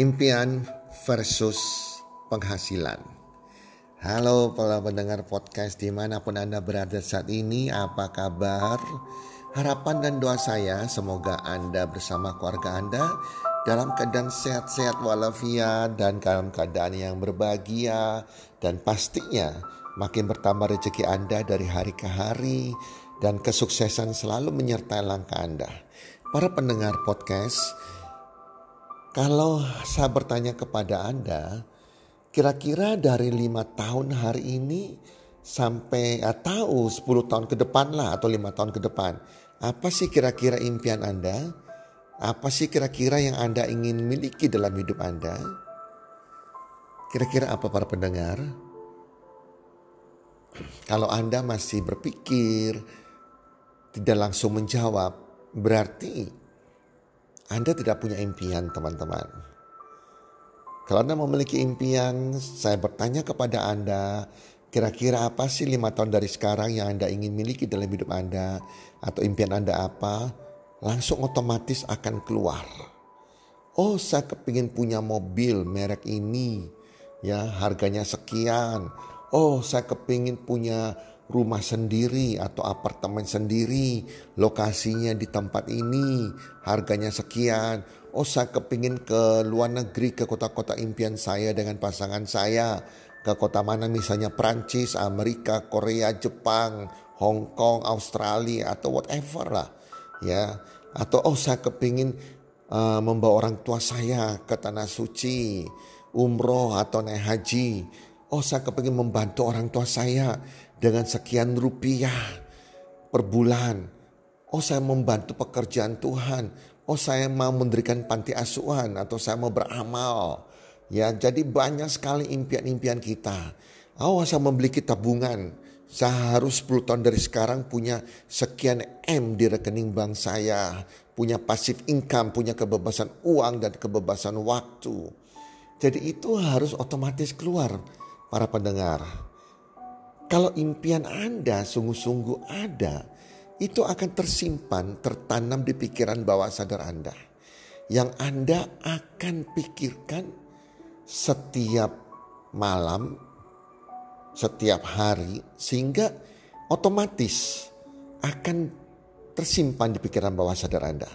Impian versus penghasilan. Halo para pendengar podcast di mana pun Anda berada saat ini, apa kabar? Harapan dan doa saya semoga Anda bersama keluarga Anda dalam keadaan sehat-sehat walafiat dan dalam keadaan yang berbahagia dan pastinya makin bertambah rezeki Anda dari hari ke hari dan kesuksesan selalu menyertai langkah Anda. Para pendengar podcast, kalau saya bertanya kepada Anda, kira-kira dari lima tahun hari ini sampai atau 10 tahun ke depan lah atau lima tahun ke depan, apa sih kira-kira impian Anda? Apa sih kira-kira yang Anda ingin miliki dalam hidup Anda? Kira-kira apa para pendengar? Kalau Anda masih berpikir, tidak langsung menjawab, berarti anda tidak punya impian teman-teman. Kalau Anda memiliki impian, saya bertanya kepada Anda, kira-kira apa sih lima tahun dari sekarang yang Anda ingin miliki dalam hidup Anda? Atau impian Anda apa? Langsung otomatis akan keluar. Oh saya kepingin punya mobil merek ini. Ya harganya sekian. Oh saya kepingin punya rumah sendiri atau apartemen sendiri, lokasinya di tempat ini, harganya sekian. Oh saya kepingin ke luar negeri, ke kota-kota impian saya dengan pasangan saya. Ke kota mana misalnya Prancis, Amerika, Korea, Jepang, Hong Kong, Australia atau whatever lah. Ya, atau oh saya kepingin uh, membawa orang tua saya ke tanah suci, umroh atau naik haji. Oh saya kepingin membantu orang tua saya dengan sekian rupiah per bulan. Oh saya membantu pekerjaan Tuhan. Oh saya mau mendirikan panti asuhan atau saya mau beramal. Ya jadi banyak sekali impian-impian kita. Oh saya membeli tabungan. Saya harus 10 tahun dari sekarang punya sekian M di rekening bank saya. Punya pasif income, punya kebebasan uang dan kebebasan waktu. Jadi itu harus otomatis keluar para pendengar. Kalau impian Anda sungguh-sungguh ada, itu akan tersimpan, tertanam di pikiran bawah sadar Anda. Yang Anda akan pikirkan setiap malam, setiap hari, sehingga otomatis akan tersimpan di pikiran bawah sadar Anda.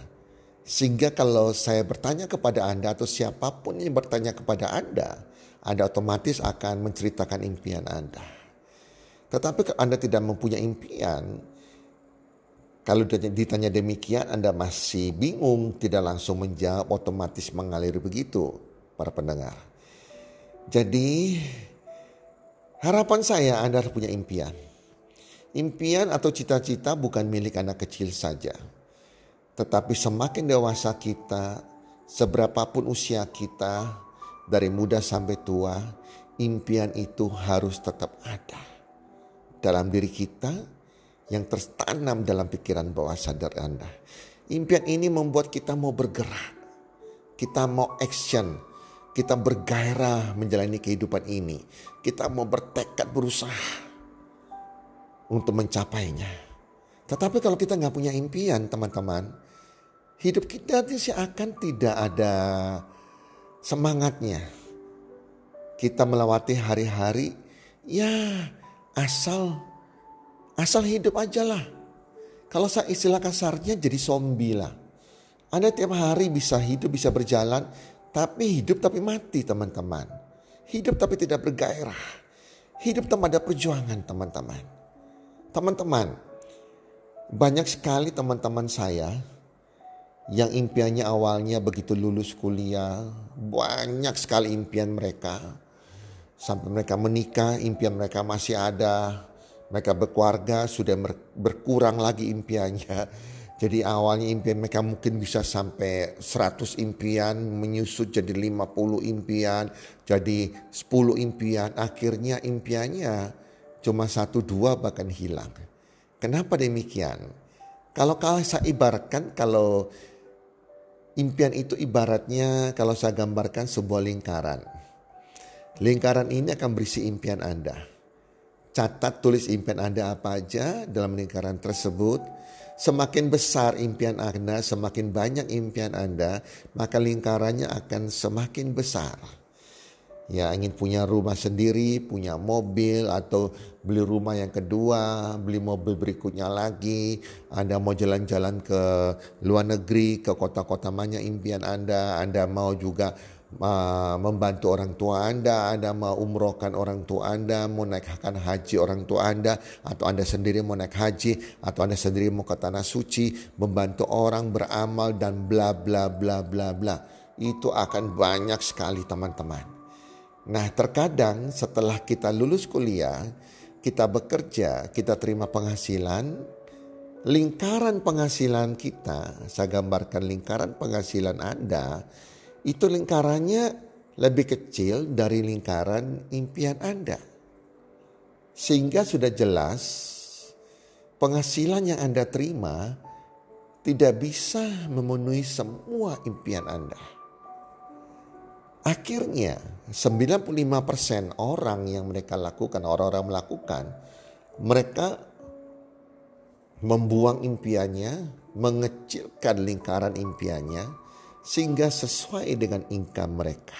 Sehingga kalau saya bertanya kepada Anda atau siapa pun yang bertanya kepada Anda, Anda otomatis akan menceritakan impian Anda. Tetapi kalau Anda tidak mempunyai impian, kalau ditanya demikian Anda masih bingung, tidak langsung menjawab, otomatis mengalir begitu para pendengar. Jadi harapan saya Anda harus punya impian. Impian atau cita-cita bukan milik anak kecil saja. Tetapi semakin dewasa kita, seberapapun usia kita, dari muda sampai tua, impian itu harus tetap ada dalam diri kita yang tertanam dalam pikiran bawah sadar Anda. Impian ini membuat kita mau bergerak, kita mau action, kita bergairah menjalani kehidupan ini. Kita mau bertekad berusaha untuk mencapainya. Tetapi kalau kita nggak punya impian teman-teman, hidup kita akan tidak ada semangatnya. Kita melewati hari-hari, ya asal asal hidup aja lah. Kalau saya istilah kasarnya jadi zombie lah. Anda tiap hari bisa hidup, bisa berjalan, tapi hidup tapi mati teman-teman. Hidup tapi tidak bergairah. Hidup tanpa ada perjuangan teman-teman. Teman-teman, banyak sekali teman-teman saya yang impiannya awalnya begitu lulus kuliah, banyak sekali impian mereka. Sampai mereka menikah, impian mereka masih ada. Mereka berkeluarga, sudah berkurang lagi impiannya jadi awalnya impian mereka mungkin bisa sampai 100 impian, menyusut jadi 50 impian, jadi 10 impian. Akhirnya impiannya cuma satu dua bahkan hilang. Kenapa demikian? Kalau kalau saya ibaratkan kalau impian itu ibaratnya kalau saya gambarkan sebuah lingkaran. Lingkaran ini akan berisi impian Anda. Catat tulis impian Anda apa aja dalam lingkaran tersebut Semakin besar impian Anda, semakin banyak impian Anda, maka lingkarannya akan semakin besar. Ya ingin punya rumah sendiri, punya mobil atau beli rumah yang kedua, beli mobil berikutnya lagi. Anda mau jalan-jalan ke luar negeri, ke kota-kota mana impian Anda. Anda mau juga membantu orang tua Anda, Anda mau umrohkan orang tua Anda, mau naikkan haji orang tua Anda, atau Anda sendiri mau naik haji, atau Anda sendiri mau ke tanah suci, membantu orang beramal dan bla bla bla bla bla. Itu akan banyak sekali teman-teman. Nah terkadang setelah kita lulus kuliah, kita bekerja, kita terima penghasilan, lingkaran penghasilan kita, saya gambarkan lingkaran penghasilan Anda, itu lingkarannya lebih kecil dari lingkaran impian Anda. Sehingga sudah jelas penghasilan yang Anda terima tidak bisa memenuhi semua impian Anda. Akhirnya 95% orang yang mereka lakukan, orang-orang melakukan, mereka membuang impiannya, mengecilkan lingkaran impiannya, sehingga sesuai dengan income mereka.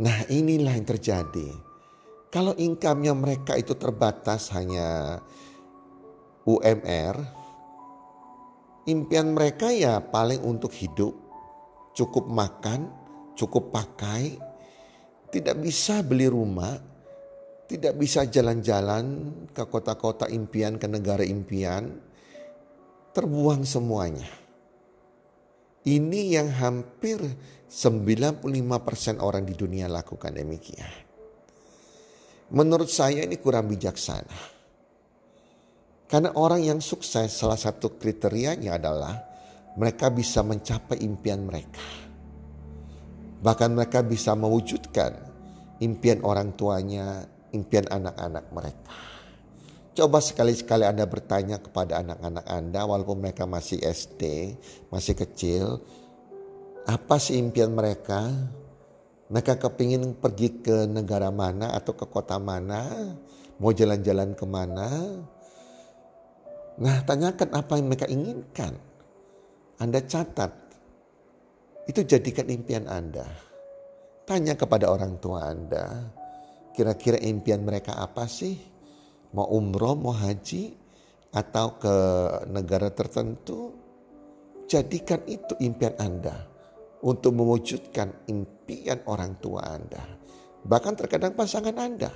Nah inilah yang terjadi. Kalau income-nya mereka itu terbatas hanya UMR, impian mereka ya paling untuk hidup, cukup makan, cukup pakai, tidak bisa beli rumah, tidak bisa jalan-jalan ke kota-kota impian, ke negara impian, terbuang semuanya. Ini yang hampir 95% orang di dunia lakukan demikian. Menurut saya ini kurang bijaksana. Karena orang yang sukses salah satu kriterianya adalah mereka bisa mencapai impian mereka. Bahkan mereka bisa mewujudkan impian orang tuanya, impian anak-anak mereka. Coba sekali-sekali Anda bertanya kepada anak-anak Anda walaupun mereka masih SD, masih kecil. Apa sih impian mereka? Mereka kepingin pergi ke negara mana atau ke kota mana? Mau jalan-jalan ke mana? Nah tanyakan apa yang mereka inginkan. Anda catat. Itu jadikan impian Anda. Tanya kepada orang tua Anda. Kira-kira impian mereka apa sih? Mau umroh, mau haji, atau ke negara tertentu, jadikan itu impian Anda untuk mewujudkan impian orang tua Anda. Bahkan terkadang pasangan Anda.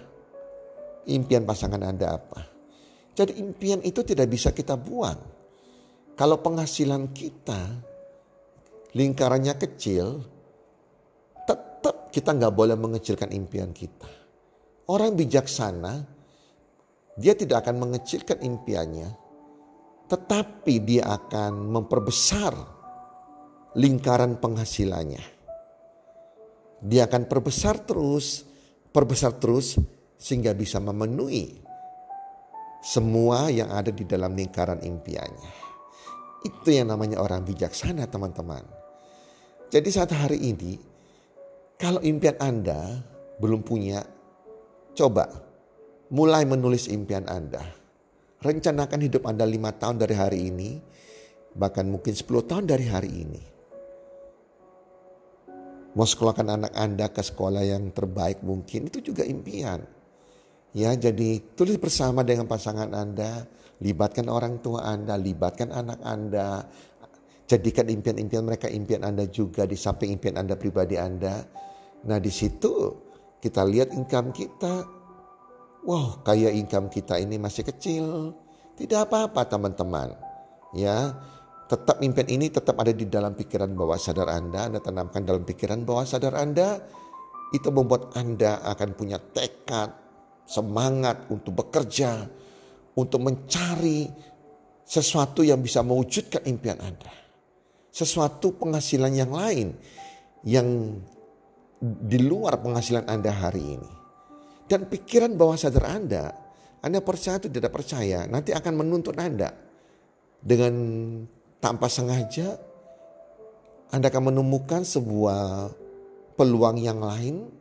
Impian pasangan Anda apa? Jadi impian itu tidak bisa kita buang. Kalau penghasilan kita lingkarannya kecil, tetap kita nggak boleh mengecilkan impian kita. Orang bijaksana dia tidak akan mengecilkan impiannya, tetapi dia akan memperbesar lingkaran penghasilannya. Dia akan perbesar terus, perbesar terus sehingga bisa memenuhi semua yang ada di dalam lingkaran impiannya. Itu yang namanya orang bijaksana teman-teman. Jadi saat hari ini, kalau impian Anda belum punya, coba mulai menulis impian Anda. Rencanakan hidup Anda lima tahun dari hari ini, bahkan mungkin 10 tahun dari hari ini. Mau sekolahkan anak Anda ke sekolah yang terbaik mungkin, itu juga impian. Ya, jadi tulis bersama dengan pasangan Anda, libatkan orang tua Anda, libatkan anak Anda, jadikan impian-impian mereka impian Anda juga di samping impian Anda pribadi Anda. Nah, di situ kita lihat income kita. Wow, kayak income kita ini masih kecil. Tidak apa-apa, teman-teman. Ya, tetap impian ini tetap ada di dalam pikiran bawah sadar Anda. Anda tanamkan dalam pikiran bawah sadar Anda. Itu membuat Anda akan punya tekad, semangat untuk bekerja, untuk mencari sesuatu yang bisa mewujudkan impian Anda. Sesuatu penghasilan yang lain yang di luar penghasilan Anda hari ini. Dan pikiran bawah sadar Anda, Anda percaya atau tidak percaya, nanti akan menuntut Anda. Dengan tanpa sengaja, Anda akan menemukan sebuah peluang yang lain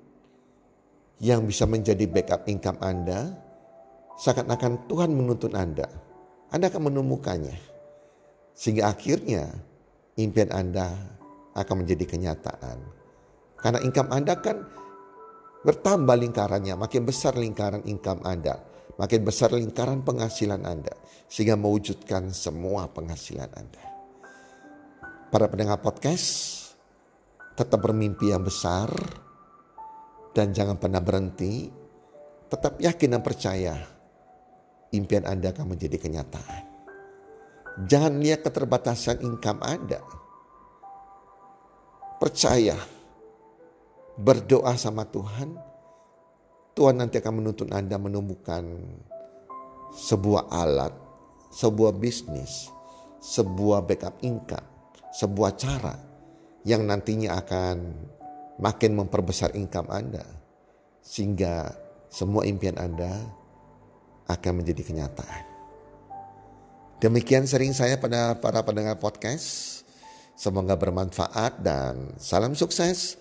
yang bisa menjadi backup income Anda, seakan-akan Tuhan menuntun Anda. Anda akan menemukannya. Sehingga akhirnya impian Anda akan menjadi kenyataan. Karena income Anda kan bertambah lingkarannya, makin besar lingkaran income Anda, makin besar lingkaran penghasilan Anda, sehingga mewujudkan semua penghasilan Anda. Para pendengar podcast, tetap bermimpi yang besar, dan jangan pernah berhenti. Tetap yakin dan percaya impian Anda akan menjadi kenyataan. Jangan lihat keterbatasan income Anda. Percaya, berdoa sama Tuhan. Tuhan nanti akan menuntun Anda menemukan sebuah alat, sebuah bisnis, sebuah backup income, sebuah cara yang nantinya akan makin memperbesar income Anda sehingga semua impian Anda akan menjadi kenyataan. Demikian sering saya pada para pendengar podcast. Semoga bermanfaat dan salam sukses.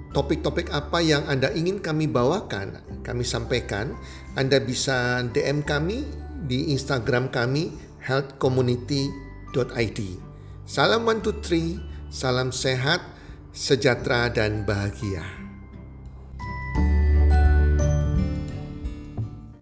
topik-topik apa yang Anda ingin kami bawakan, kami sampaikan, Anda bisa DM kami di Instagram kami healthcommunity.id. Salam one two three, salam sehat, sejahtera dan bahagia.